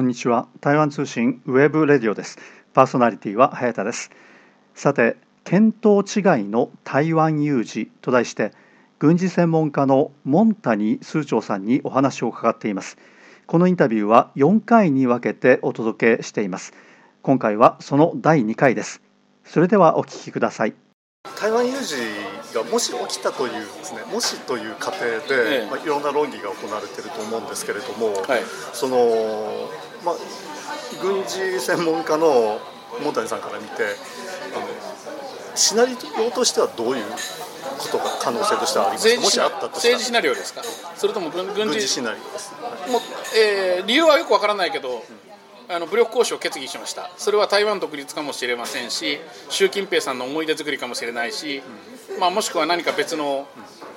こんにちは。台湾通信 web radio です。パーソナリティは早田です。さて見当違いの台湾有事と題して軍事専門家のモンタニ数長さんにお話を伺っています。このインタビューは4回に分けてお届けしています。今回はその第2回です。それではお聞きください。台湾有事がもし起きたというですねもしという仮定で、ええ、まあ、いろんな論議が行われていると思うんですけれども、はい、そのまあ、軍事専門家のモ谷さんから見てあのシナリオとしてはどういうことが可能性としてはありますか？もしあったと政治シナリオですか？それとも軍軍事。シナリオです、もうえー、理由はよくわからないけど、うんあの武力行使を決議しました。それは台湾独立かもしれませんし習近平さんの思い出作りかもしれないし、まあ、もしくは何か別の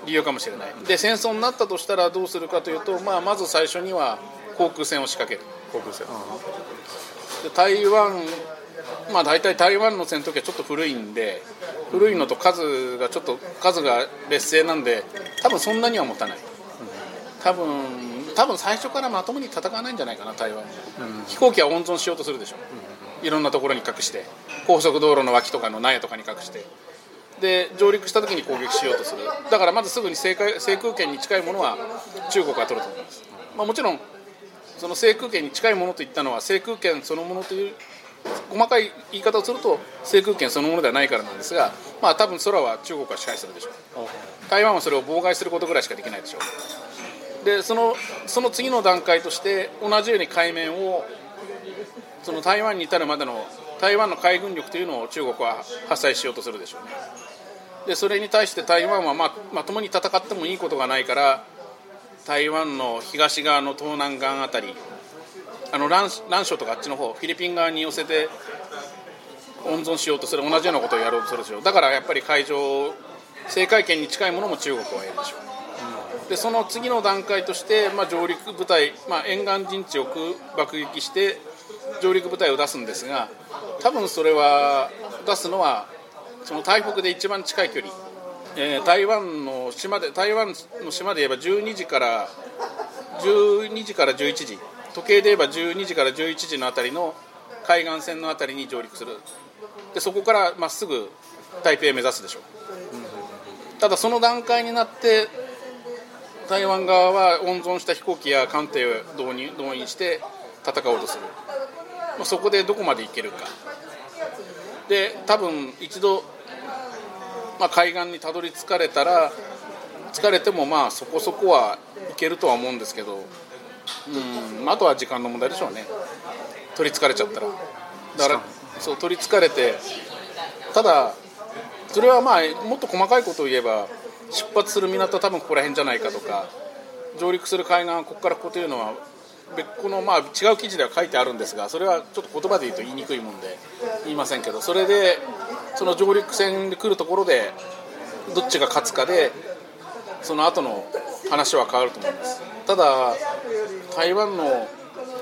理由かもしれない。で戦争になったとしたらどうするかというと、まあ、まず最初には航空戦を仕掛ける。航空戦。で台湾まあ大体台湾の戦闘機はちょっと古いんで古いのと数がちょっと数が劣勢なんで多分そんなには持たない。多分多分最初からまともに戦わないんじゃないかな台湾、うん、飛行機は温存しようとするでしょ、うん、いろんなところに隠して高速道路の脇とかの納屋とかに隠して。で上陸した時に攻撃しようとする。だからまずすぐに制制空権に近いものは中国が取ると思います、まあ、もちろんその制空権に近いものといったのは制空権そのものという細かい言い方をすると制空権そのものではないからなんですが、まあ、多分空は中国が支配するでしょう。台湾はそれを妨害することぐらいしかできないでしょうでそのその次の段階として同じように海面をその台湾に至るまでの台湾の海軍力というのを中国は発災しようとするでしょうね。でそれに対して台湾はままともに戦ってもいいことがないから台湾の東側の東南岸あたりあの蘭州とかあっちの方フィリピン側に寄せて温存しようとする同じようなことをやろうとするでしょう。だからやっぱり海上制海権に近いものも中国はやるでしょう。でその次の段階として、まあ、上陸部隊、まあ、沿岸陣地を爆撃して上陸部隊を出すんですが多分それは出すのはその台北で一番近い距離、えー、台湾の島で台湾の島で言えば12時から12時から11時。時計で言えば12時から11時のあたりの海岸線のあたりに上陸する。でそこからまっすぐ台北を目指すでしょ。う、ただその段階になって台湾側は温存した飛行機や艦艇を導入動員して戦おうとする、まあ、そこでどこまで行けるか。で多分一度、まあ、海岸にたどり着かれたら疲れてもまあそこそこはいけるとは思うんですけどうんあとは時間の問題でしょうね。取りつかれちゃったら。だからそう取りつかれてただそれはまあもっと細かいことを言えば出発する港は多分ここら辺じゃないかとか上陸する海岸はここからここというのは別個のまあ違う記事では書いてあるんですがそれはちょっと言葉で言うと言いにくいもんで言いませんけどそれでその上陸船で来るところでどっちが勝つかでその後の話は変わると思います。ただ台湾の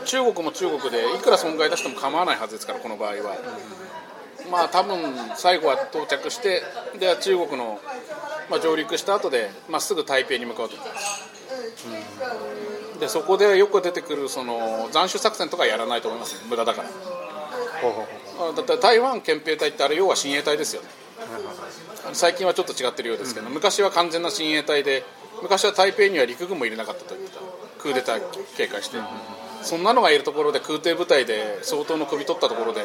中国も中国でいくら損害出しても構わないはずですからこの場合は。まあ多分最後は到着してでは中国のまあ、上陸した後でまっすぐ台北に向かうと。うん、でそこでよく出てくるその斬首作戦とかやらないと思います、ね、無駄だから。だって台湾憲兵隊ってあれ要は親衛隊ですよね。最近はちょっと違ってるようですけど、うん、昔は完全な親衛隊で昔は台北には陸軍も入れなかったといったクーデター警戒して、うん、そんなのがいるところで空挺部隊で相当の首取ったところで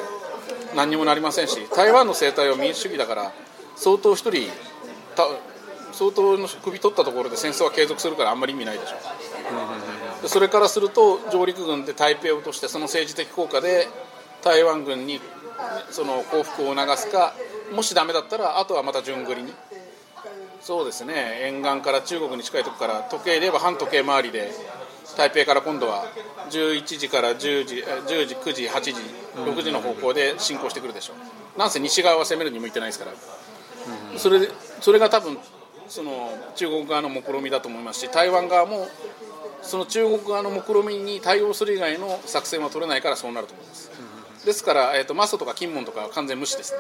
何にもなりませんし台湾の政態は民主主義だから相当一人相当の首取ったところで戦争は継続するからあんまり意味ないでしょ。う、それからすると上陸軍で台北を落としてその政治的効果で台湾軍にその降伏を促すかもしダメだったらあとはまた順繰りに。そうですね。沿岸から中国に近いところから時計で言えば反時計回りで台北から今度は11時から10時10時9時8時6時の方向で進行してくるでしょ。うなんせ西側は攻めるに向いてないですから、それそれが多分その中国側の目論見みだと思いますし台湾側もその中国側の目論見みに対応する以外の作戦は取れないからそうなると思います、うん、ですから、えーと、マソとか金門とかは完全無視ですね、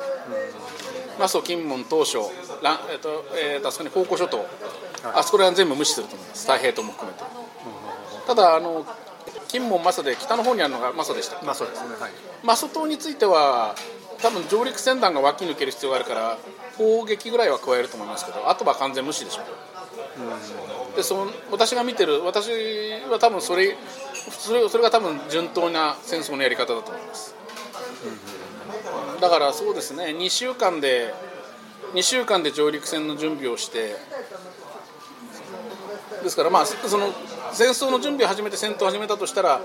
うん、マソ金門東証ラ、えーとえー、あそこに宝庫諸島、はい、あそこら辺全部無視すると思います。太平島も含めて、うん、ただあの金門、マソで北の方にあるのがマソでしたマソですね、はい、マソ島については多分上陸船団が脇抜ける必要があるから砲撃ぐらいは加えると思いますけどあとは完全無視でしょ。う、でその私が見てる私は多分それそれそれが多分順当な戦争のやり方だと思います、だからそうですね2週間で2週間で上陸戦の準備をしてですからまあその戦争の準備を始めて戦闘を始めたとしたら、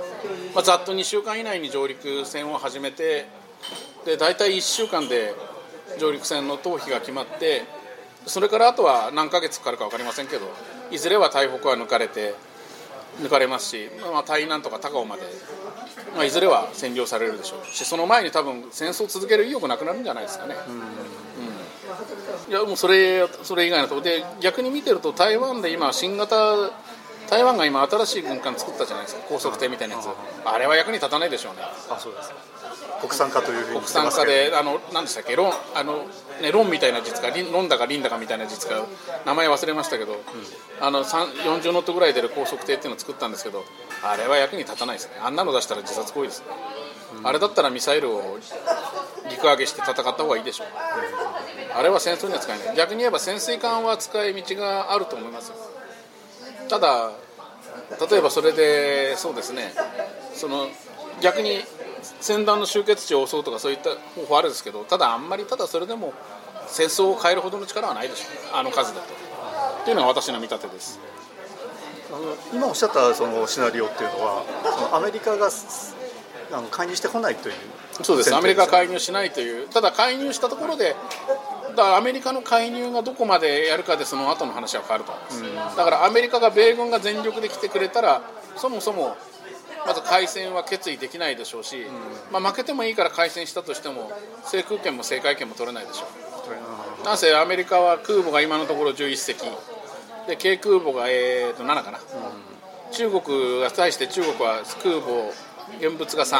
まあ、ざっと2週間以内に上陸戦を始めてで大体1週間で上陸戦の逃避が決まってそれからあとは何ヶ月かかるか分かりませんけどいずれは台北は抜かれて抜かれますし、まあ、台南とか高尾まで、まあ、いずれは占領されるでしょう。しその前に多分戦争を続ける意欲なくなるんじゃないですかね。うん、いやもうそれそれ以外のところ。で逆に見てると台湾で今新型台湾が今新しい軍艦作ったじゃないですか。高速艇みたいなやつ。あれは役に立たないでしょうね。あそうです国産化というふうに国産化であの何でしたっけロンあの、ね、ロンみたいな実家ロンだかリンだかみたいな実家名前忘れましたけど、うん、あの40ノットぐらい出る高速艇っていうのを作ったんですけどあれは役に立たないですね。あんなの出したら自殺行為ですね、うん、あれだったらミサイルを陸揚げして戦った方がいいでしょう、うん、あれは戦争には使えない。逆に言えば潜水艦は使い道があると思いますただ例えばそれでそうですね。その逆に戦乱の終結地を襲うとかそういった方法あるんですけどただあんまりただそれでも戦争を変えるほどの力はないでしょう。あの数だと。っていうのが私の見立てです。あの今おっしゃったそのシナリオっていうのはそのアメリカがあの介入してこないというそうです。アメリカが介入しないというただ介入したところでだアメリカの介入がどこまでやるかでその後の話は変わると思います、だからアメリカが米軍が全力で来てくれたらそもそもまず開戦は決意できないでしょうし、まあ、負けてもいいから開戦したとしても制空権も制海権も取れないでしょう。なんせアメリカは空母が今のところ11隻。で軽空母が、えー、と7かな、中国が対して中国は空母現物が3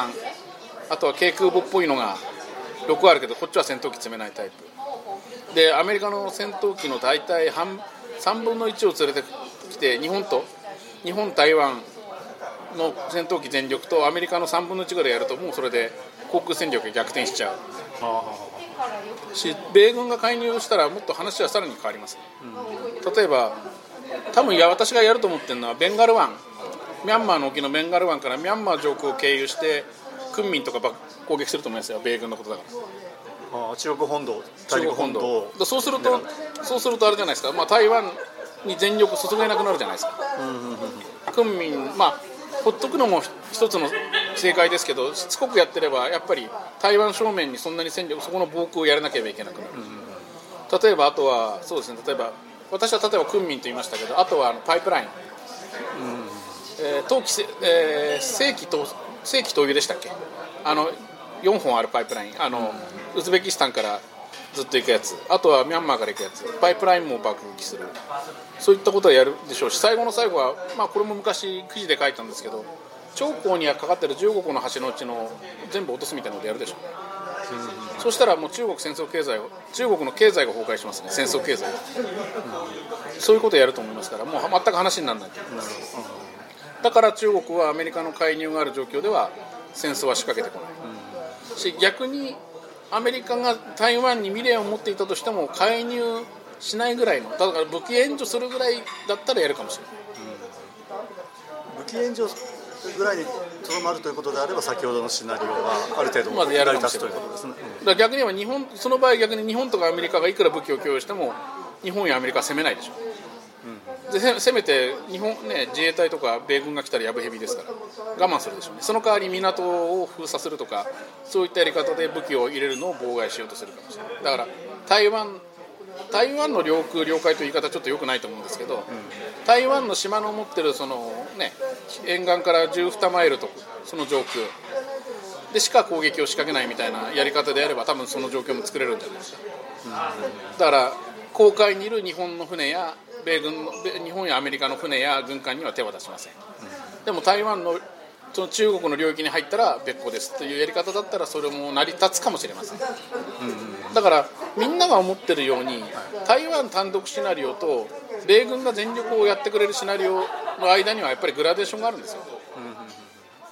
あとは軽空母っぽいのが6あるけどこっちは戦闘機積めないタイプ。でアメリカの戦闘機の大体半3分の1を連れてきて日本と日本台湾の戦闘機全力とアメリカの3分の1ぐらいやるともうそれで航空戦力が逆転しちゃう。し米軍が介入したらもっと話はさらに変わります、例えば多分いや私がやると思ってるのはベンガル湾。ミャンマーの沖のベンガル湾からミャンマー上空を経由してクンミンとか攻撃すると思いますよ。米軍のことだから。あ中国本土。中国本土。そうするとそうするとあれじゃないですか、まあ、台湾に全力注げなくなるじゃないですか、クンミンまあほっとくのも一つの正解ですけどしつこくやってればやっぱり台湾正面にそんなに戦力そこの防空をやらなければいけなくなる、うん、例えばあとはそうですね例えば私は例えば訓民と言いましたけどあとはあのパイプライン、うん。えー、冬季、えー、正規と正規灯油でしたっけ？あの4本あるパイプライン。あの、うん、ウズベキスタンからずっと行くやつ。あとはミャンマーから行くやつ。パイプラインも爆撃する。そういったことはやるでしょうし最後の最後は、まあ、これも昔記事で書いたんですけど長江にはかかってる15個の橋のうちの全部落とすみたいなことやるでしょう、うん、そしたらもう中国戦争経済を中国の経済が崩壊しますね。戦争経済、うん、そういうことやると思いますからもう全く話にならない、うん、だから中国はアメリカの介入がある状況では戦争は仕掛けてこない、し逆にアメリカが台湾に未練を持っていたとしても介入しないぐらいのだから武器援助するぐらいだったらやるかもしれない、うん、武器援助ぐらいにとどまるということであれば先ほどのシナリオがある程度までやるかもしれない。ですね、だ逆に言えば日本その場合逆に日本とかアメリカがいくら武器を供与しても日本やアメリカは攻めないでしょ。う、うん、でせめて日本、ね、自衛隊とか米軍が来たらやぶへびですから我慢するでしょうね。その代わり港を封鎖するとかそういったやり方で武器を入れるのを妨害しようとするかもしれない。だから台湾台湾の領空領海という言い方はちょっとよくないと思うんですけど、うん、台湾の島の持ってるその、ね、沿岸から12マイルとその上空。でしか攻撃を仕掛けないみたいなやり方であれば多分その状況も作れるんじゃないですか、うん、だから公海にいる日本の船や米軍の日本やアメリカの船や軍艦には手は出しません、うん、でも台湾のその中国の領域に入ったら別個ですというやり方だったらそれも成り立つかもしれません、うん、だからみんなが思ってるように台湾単独シナリオと米軍が全力をやってくれるシナリオの間にはやっぱりグラデーションがあるんですよ、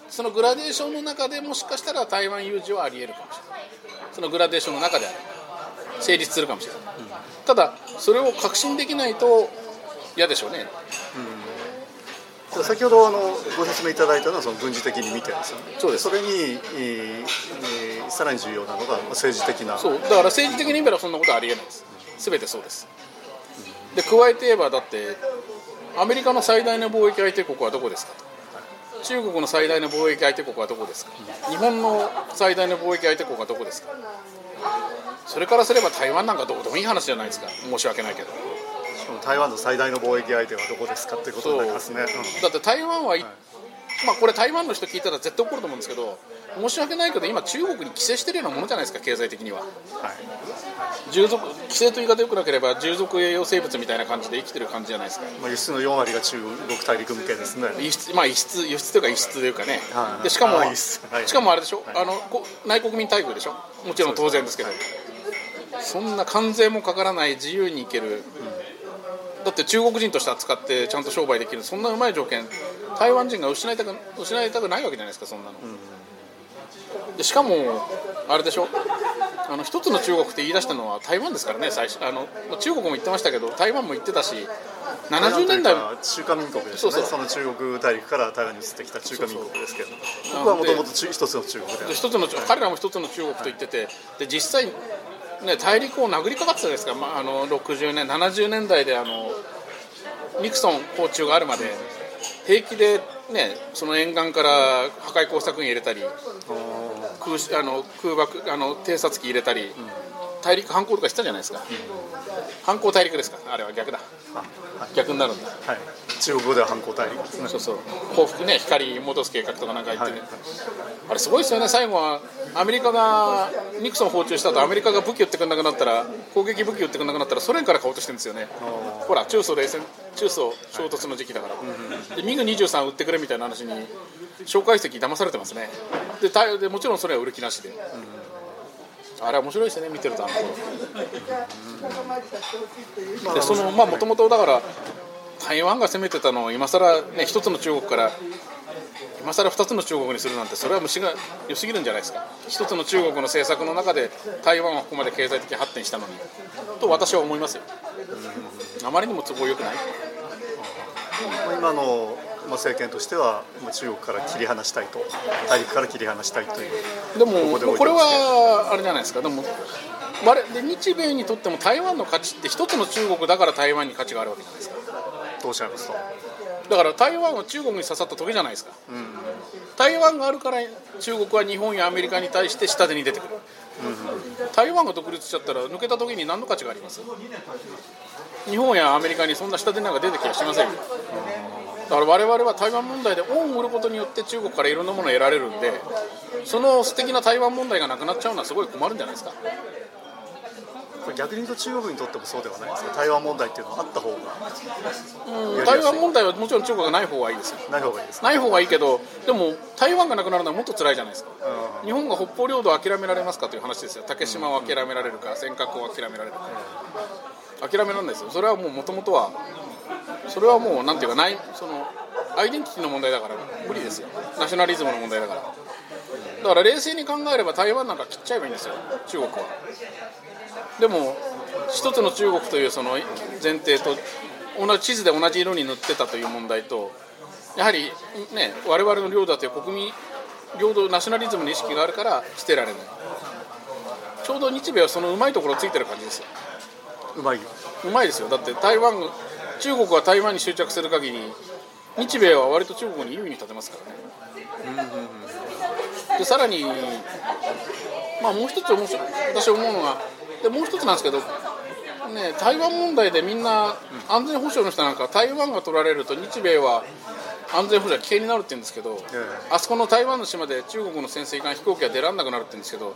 そのグラデーションの中でもしかしたら台湾有事はありえるかもしれない。そのグラデーションの中である成立するかもしれない、うん、ただそれを確信できないと嫌でしょうね、うん、先ほどあのご説明いただいたのはその軍事的に見てですよね。そうです。それに、えー、さらに重要なのが政治的な。そう。だから政治的に見ればそんなことはありえないです。全てそうです。で加えて言えばだってアメリカの最大の貿易相手国はどこですかと。中国の最大の貿易相手国はどこですか。日本の最大の貿易相手国はどこですか。それからすれば台湾なんかどこでもいい話じゃないですか。申し訳ないけど台湾の最大の貿易相手はどこですかっていうことになりますね、だって台湾は、はい、まあこれ台湾の人聞いたら絶対怒ると思うんですけど申し訳ないけど今中国に規制してるようなものじゃないですか経済的には、はい、従属規制と言い方よくなければ従属栄養生物みたいな感じで生きてる感じじゃないですか、まあ、輸出の4割が中国大陸向けですね。輸出,、まあ、輸出輸出というか輸出というかね、はい、でしかも、はい、しかもあれでしょ、はい、あの内国民待遇でしょ？もちろん当然ですけど。そんな関税もかからない自由に行ける、うんだって中国人として扱ってちゃんと商売できるそんなうまい条件台湾人が失いたく失いたくないわけじゃないですかそんなの、うん、でしかもあれでしょあの一つの中国って言い出したのは台湾ですからね最初あの中国も言ってましたけど台湾も言ってたし70年代中華民国ですねその中国大陸から台湾に移ってきた中華民国ですけど。僕はもともと一つの中国で一つの彼らも一つの中国と言っててで実際ね、大陸を殴りかかってたんですか、まあ、あの60年、70年代であのニクソン訪中があるまで平気で、ね、その沿岸から破壊工作員入れたり空あの空爆あの偵察機入れたり、うん、大陸反攻とかしたじゃないですか、うん、反攻大陸ですか。あれは逆だ、はい、逆になるんだ、はい、中国語では反抗大陸ですね。そうそう。報復ね光戻す計画とかなんか言ってね、はい、あれすごいですよね最後はアメリカがニクソン訪中した後アメリカが武器撃ってくれなくなったら攻撃武器撃ってくれなくなったらソ連から買おうとしてるんですよね。ほら中ソ冷戦中ソ衝突の時期だから、はい、でミグ23撃ってくれみたいな話に蒋介石騙されてますね。ででもちろんそれは売る気なしで、うん、あれ面白いですね見てると。あの頃、うん、でそのまあもともとだから台湾が攻めてたのを今更ね一つの中国から今更2つの中国にするなんてそれは虫が良すぎるんじゃないですか。一つの中国の政策の中で台湾はここまで経済的発展したのにと私は思いますよ。あまりにも都合よくない。今の政権としては中国から切り離したいと大陸から切り離したいというでもこれはあれじゃないですか。でもで日米にとっても台湾の価値って一つの中国だから台湾に価値があるわけじゃないですかどうおっしゃいますとだから台湾は中国に刺さった時じゃないですか、うん、台湾があるから中国は日本やアメリカに対して下手に出てくる、うん、台湾が独立しちゃったら抜けた時に何の価値があります？日本やアメリカにそんな下手なんか出てきはしませんよ、だから我々は台湾問題で恩を売ることによって中国からいろんなものを得られるんでその素敵な台湾問題がなくなっちゃうのはすごい困るんじゃないですか。逆に言うと中国にとってもそうではないですか？台湾問題っていうのはあった方がうん。台湾問題はもちろん中国がない方がいいですよ。ない方がいいですない方がいいけどでも台湾がなくなるのはもっと辛いじゃないですか、うん、日本が北方領土を諦められますかという話ですよ。竹島を諦められるか尖閣を諦められるか、うん、諦められないですよ。それはもうもともとはそれはもうなんていうかないそのアイデンティティの問題だから無理ですよ。ナショナリズムの問題だから。だから冷静に考えれば台湾なんか切っちゃえばいいんですよ。中国はでも一つの中国というその前提と同じ地図で同じ色に塗ってたという問題とやはりね我々の領土だという国民領土ナショナリズムの意識があるから捨てられない。ちょうど日米はそのうまいところついてる感じですよ。うまい。うまいですよ。だって台湾中国は台湾に執着する限り日米は割と中国に優位に立てますからね、でさらにまあもう一つ面白い私思うのがでもう一つなんですけど、ね、台湾問題でみんな安全保障の人なんか台湾が取られると日米は安全保障は危険になるって言うんですけど、あそこの台湾の島で中国の潜水艦飛行機が出られなくなるって言うんですけど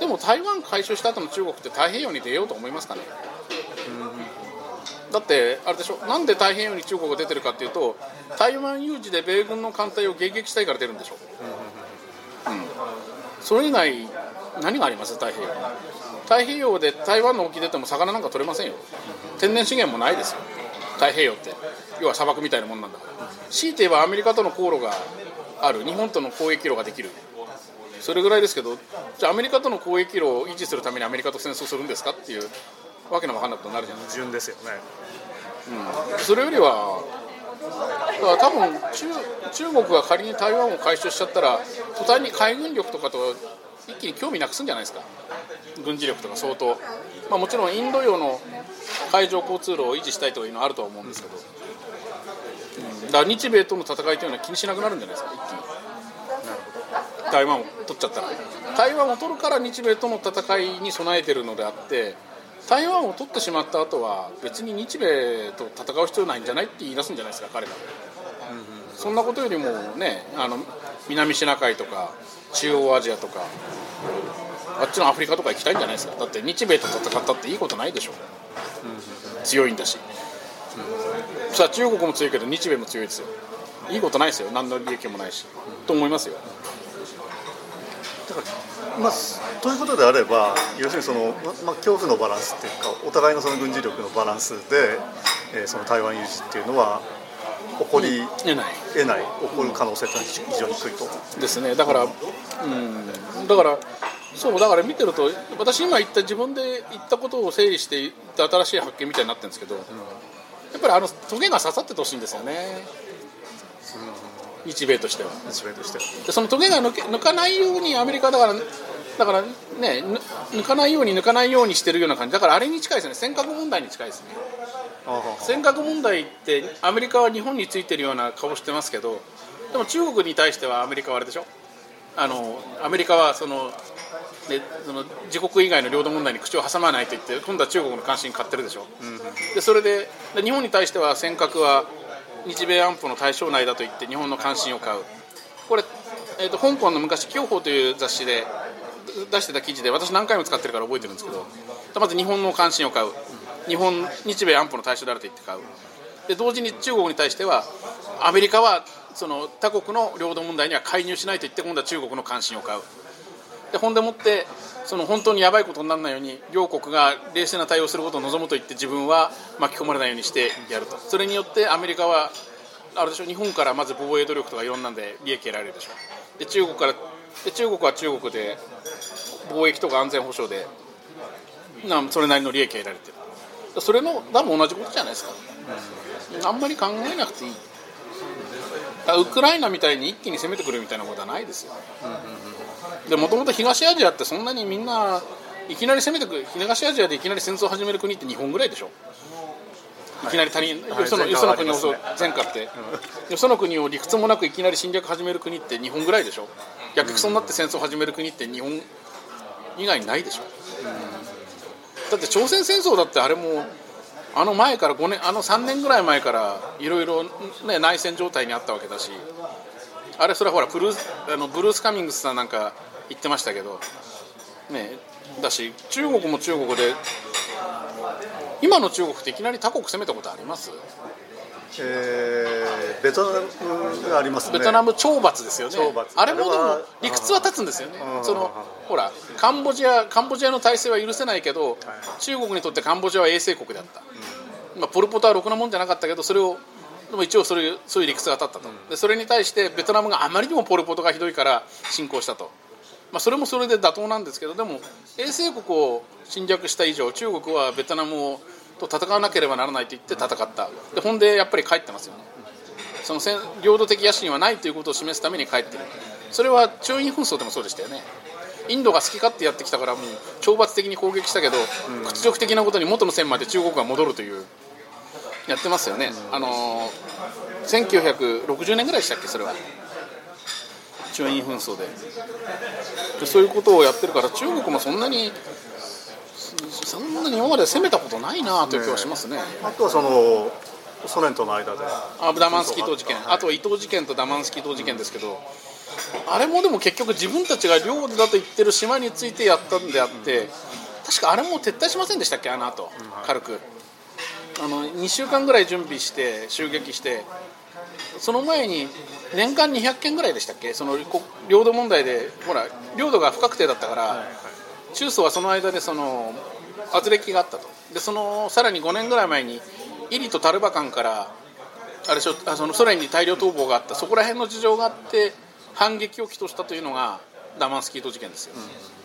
でも台湾回収した後の中国って太平洋に出ようと思いますかね、だってあれでしょ？なんで太平洋に中国が出てるかっていうと台湾有事で米軍の艦隊を迎撃したいから出るんでしょ、うん、それ以外何があります？太平洋太平洋で台湾の沖出ても魚なんか取れませんよ。天然資源もないですよ。太平洋って。要は砂漠みたいなもんなんだから。強いて言えばアメリカとの航路がある。日本との交易路ができる。それぐらいですけどじゃあアメリカとの交易路を維持するためにアメリカと戦争するんですかっていうわけのわかんないことになるじゃない。ですか順ですよね、うん、それよりはだから多分中中国が仮に台湾を回収しちゃったら途端に海軍力とかと一気に興味なくすんじゃないですか軍事力とか相当、まあ、もちろんインド洋の海上交通路を維持したいというのはあるとは思うんですけど、うん、だから日米との戦いというのは気にしなくなるんじゃないですか一気に。台湾を取っちゃったら。台湾を取るから日米との戦いに備えてるのであって台湾を取ってしまった後は別に日米と戦う必要ないんじゃない？って言い出すんじゃないですか彼ら、うんうん、そんなことよりもねあの南シナ海とか中央アジアとかあっちのアフリカとか行きたいんじゃないですか。だって日米と戦ったっていいことないでしょ、うん、強いんだし、うん、さあ中国も強いけど日米も強いですよ。いいことないですよ。何の利益もないし、と思いますよ。だからまあ、ということであれば要するにその、まあ、恐怖のバランスっていうかお互いのその軍事力のバランスで、えー、その台湾有事っていうのは起こり得ない。起こる可能性って非常に低いと。ですね。だから、うん、だからそうだから見てると私今言った自分で言ったことを整理して新しい発見みたいになってるんですけど、うん、やっぱりあのトゲが刺さっててほしいんですよね、うん、日米としては。日米としては。でそのトゲが抜け抜かないようにアメリカだからだからね抜かないように抜かないようにしてるような感じ。だからあれに近いですね。尖閣問題に近いですね。尖閣問題ってアメリカは日本についてるような顔してますけどでも中国に対してはアメリカはあれでしょ？あのアメリカはそのでその自国以外の領土問題に口を挟まないと言って今度は中国の関心買ってるでしょ、うん、でそれでで日本に対しては尖閣は日米安保の対象内だと言って日本の関心を買う。これ、えーと、香港の昔「教法」という雑誌で出してた記事で私何回も使ってるから覚えてるんですけどまず日本の関心を買う。日本日米安保の対象であると言って買う。で同時に中国に対してはアメリカはその他国の領土問題には介入しないと言って今度は中国の関心を買う。でほんでもってその本当にやばいことにならないように両国が冷静な対応することを望むと言って自分は巻き込まれないようにしてやると。それによってアメリカはあれでしょ日本からまず防衛努力とかいろんなんで利益得られるでしょ。で中国からで中国は中国で貿易とか安全保障でなそれなりの利益得られてる。それの多分同じことじゃないですか、あんまり考えなくていい。ウクライナみたいに一気に攻めてくるみたいなことはないですよ、うん、うん。でもともと東アジアってそんなにみんないきなり攻めてくる東アジアでいきなり戦争を始める国って日本ぐらいでしょ？いきなり他人、はい、よそのよその国を前科って、よその国を理屈もなくいきなり侵略始める国って日本ぐらいでしょ？逆クソになって戦争を始める国って日本以外にないでしょ、うだって朝鮮戦争だってあれもあの前から5年あの3年ぐらい前からいろいろ内戦状態にあったわけだし。あれそれはほらブルースあのブルース・カミングスさんなんか言ってましたけどねだし中国も中国で今の中国っていきなり他国攻めたことあります？えー、ベトナムがあります、ね、ベトナム懲罰ですよね。あれもでも理屈は立つんですよね。そのほらカンボジアカンボジアの体制は許せないけど、はい、中国にとってカンボジアは衛生国であった、うん、まあ、ポル・ポトはろくなもんじゃなかったけどそれをでも一応それそういう理屈が立ったと、うん、でそれに対してベトナムがあまりにもポル・ポトがひどいから侵攻したと、まあ、それもそれで妥当なんですけどでも衛生国を侵略した以上中国はベトナムをと戦わなければならないと言って戦った。でほんでやっぱり帰ってますよね。その領土的野心はないということを示すために帰ってる。それは中印紛争でもそうでしたよね。インドが好き勝手やってきたからもう懲罰的に攻撃したけど、屈辱的なことに元の線まで中国が戻るというやってますよね、あの1960年ぐらいでしたっけそれは。中印紛争で。でそういうことをやってるから中国もそんなにそんなに今まで攻めたことないなという気はしますね、ね、あとはそのソ連との間で。あダマンスキー島事件、はい、あとは伊藤事件とダマンスキー島事件ですけど、あれもでも結局自分たちが領土だと言ってる島についてやったんであって、確かあれも撤退しませんでしたっけあの後、軽く。あの2週間ぐらい準備して襲撃してその前に年間200件ぐらいでしたっけ？その領土問題でほら領土が不確定だったから、中ソはその間でその圧力があったと。でそのさらに5年ぐらい前にイリとタルバカンからあれしょあそのソ連に大量逃亡があった。そこら辺の事情があって反撃を起としたというのがダマンスキート事件ですよ、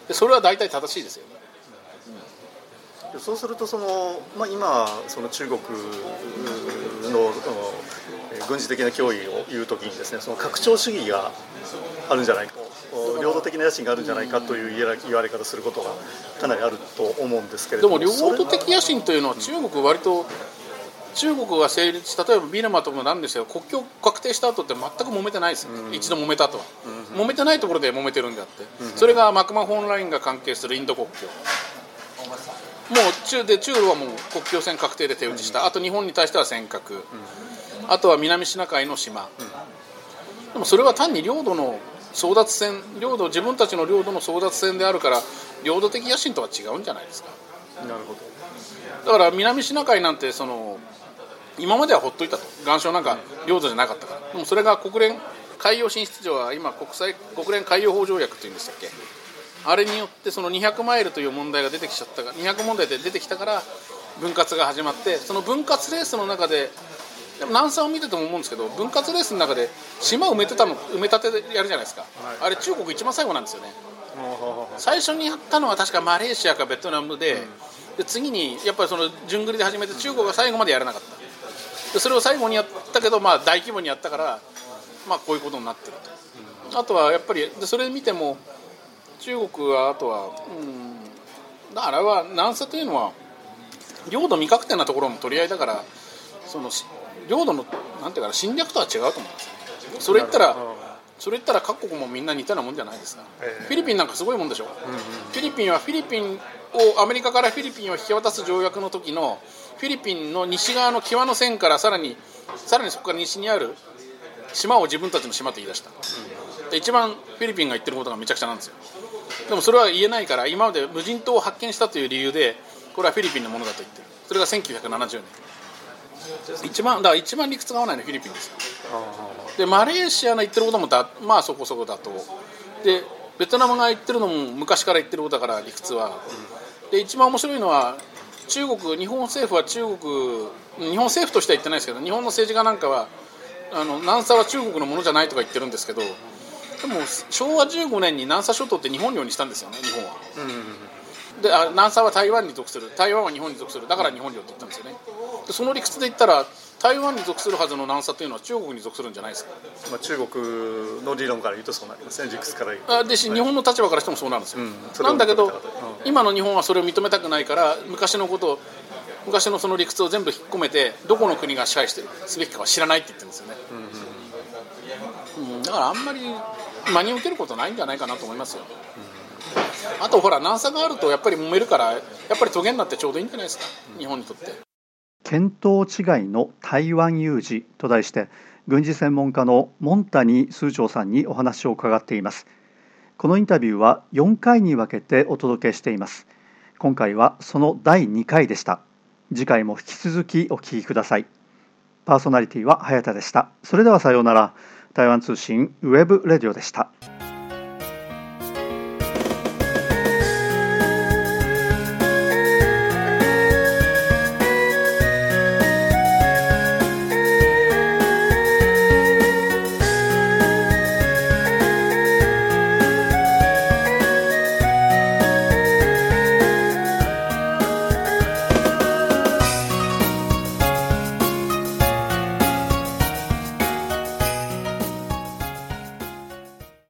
でそれは大体正しいですよ、そうするとその、まあ、今その中国の軍事的な脅威を言うときにですねその拡張主義があるんじゃないか領土的な野心があるんじゃないかという言われ方することがかなりあると思うんですけれどもでも領土的野心というのは中国割と中国が成立例えばビルマともなんですよ国境確定した後って全く揉めてないですよ、うん、一度揉めたとは、うん、揉めてないところで揉めてるんであって、うん、それがマクマホンラインが関係するインド国境。もう中で中ロはもう国境線確定で手打ちした、あと日本に対しては尖閣、あとは南シナ海の島、でもそれは単に領土の争奪戦領土自分たちの領土の争奪戦であるから領土的野心とは違うんじゃないですか。なるほど。だから南シナ海なんてその今まではほっといたと。岩礁なんか領土じゃなかったから。でもそれが国連海洋進出条は今国際国連海洋法条約っていうんでしたっけ。あれによってその200マイルという問題が出てきちゃったから200問題で出てきたから分割が始まってその分割レースの中ででも南沙を見てても思うんですけど分割レースの中で島埋めてたの埋め立てでやるじゃないですか、はい、あれ中国一番最後なんですよね。最初にやったのは確かマレーシアかベトナムでうん、で次にやっぱりその順繰りで始めて中国が最後までやらなかった。でそれを最後にやったけど、まあ、大規模にやったから、まあ、こういうことになってると、うん、あとはやっぱりでそれ見ても中国はあとはうんだからは南沙というのは領土未確定なところも取り合いだからその領土のなんていうか侵略とは違うと思うんですよそれ言ったらそれ言ったら各国もみんな似たようなもんじゃないですか、えー、フィリピンなんかすごいもんでしょ、うんうん、フィリピンはフィリピンをアメリカからフィリピンを引き渡す条約の時のフィリピンの西側の際の線からさらにさらにそこから西にある島を自分たちの島と言い出した、うん、で一番フィリピンが言ってることがめちゃくちゃなんですよ。でもそれは言えないから今まで無人島を発見したという理由でこれはフィリピンのものだと言ってる。それが1970年一番だから一番理屈が合わないのはフィリピンです。よでマレーシアの言ってることもだまあそこそこだと。でベトナムが言ってるのも昔から言ってることだから理屈は、で一番面白いのは中国日本政府は中国日本政府としては言ってないですけど日本の政治家なんかはあの南沙は中国のものじゃないとか言ってるんですけどでも昭和15年に南沙諸島って日本領にしたんですよね日本は。であ南沙は台湾に属する。台湾は日本に属する。だから日本領って言ったんですよねでその理屈で言ったら台湾に属するはずの南沙というのは中国に属するんじゃないですか、まあ、中国の理論から言うとそうなりますね。理屈から言うと。あでし、はい、日本の立場からしてもそうなんですよ、うん、なんだけど、うん、今の日本はそれを認めたくないから昔のことを昔のその理屈を全部引っ込めてどこの国が支配してるすべきかは知らないって言ってるんですよね、うん、うん、だからあんまり真に受けることないんじゃないかなと思いますよ、あとほら南沙があるとやっぱり揉めるからやっぱりトゲになってちょうどいいんじゃないですか？日本にとって。見当違いの台湾有事と題して軍事専門家のモンタニ数長さんにお話を伺っています。このインタビューは4回に分けてお届けしています。今回はその第2回でした。次回も引き続きお聞きください。パーソナリティは早田でした。それではさようなら。台湾通信 web radio でした。